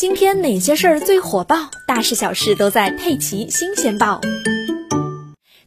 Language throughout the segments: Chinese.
今天哪些事儿最火爆？大事小事都在《佩奇新鲜报》。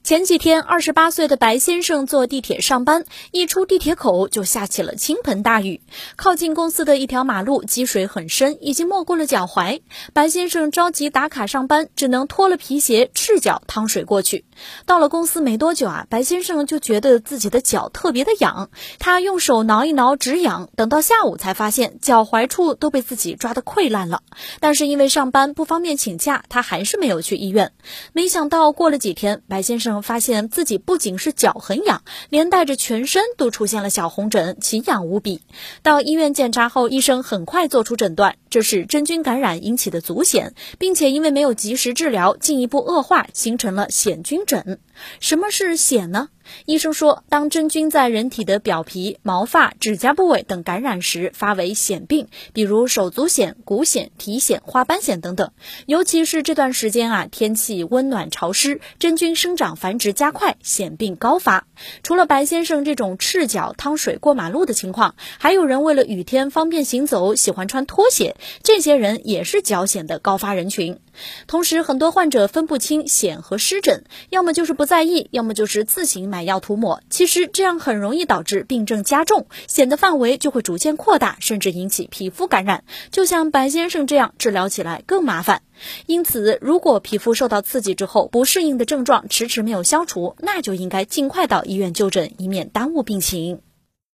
前几天，二十八岁的白先生坐地铁上班，一出地铁口就下起了倾盆大雨。靠近公司的一条马路积水很深，已经没过了脚踝。白先生着急打卡上班，只能脱了皮鞋，赤脚趟水过去。到了公司没多久啊，白先生就觉得自己的脚特别的痒，他用手挠一挠止痒，等到下午才发现脚踝处都被自己抓得溃烂了。但是因为上班不方便请假，他还是没有去医院。没想到过了几天，白先生。发现自己不仅是脚很痒，连带着全身都出现了小红疹，奇痒无比。到医院检查后，医生很快做出诊断，这是真菌感染引起的足癣，并且因为没有及时治疗，进一步恶化，形成了癣菌疹。什么是癣呢？医生说，当真菌在人体的表皮、毛发、指甲部位等感染时，发为癣病，比如手足癣、骨癣、体癣、花斑癣等等。尤其是这段时间啊，天气温暖潮湿，真菌生长繁殖加快，癣病高发。除了白先生这种赤脚趟水过马路的情况，还有人为了雨天方便行走，喜欢穿拖鞋，这些人也是脚癣的高发人群。同时，很多患者分不清癣和湿疹，要么就是不在意，要么就是自行买药涂抹。其实这样很容易导致病症加重，癣的范围就会逐渐扩大，甚至引起皮肤感染。就像白先生这样，治疗起来更麻烦。因此，如果皮肤受到刺激之后不适应的症状迟迟没有消除，那就应该尽快到医院就诊，以免耽误病情。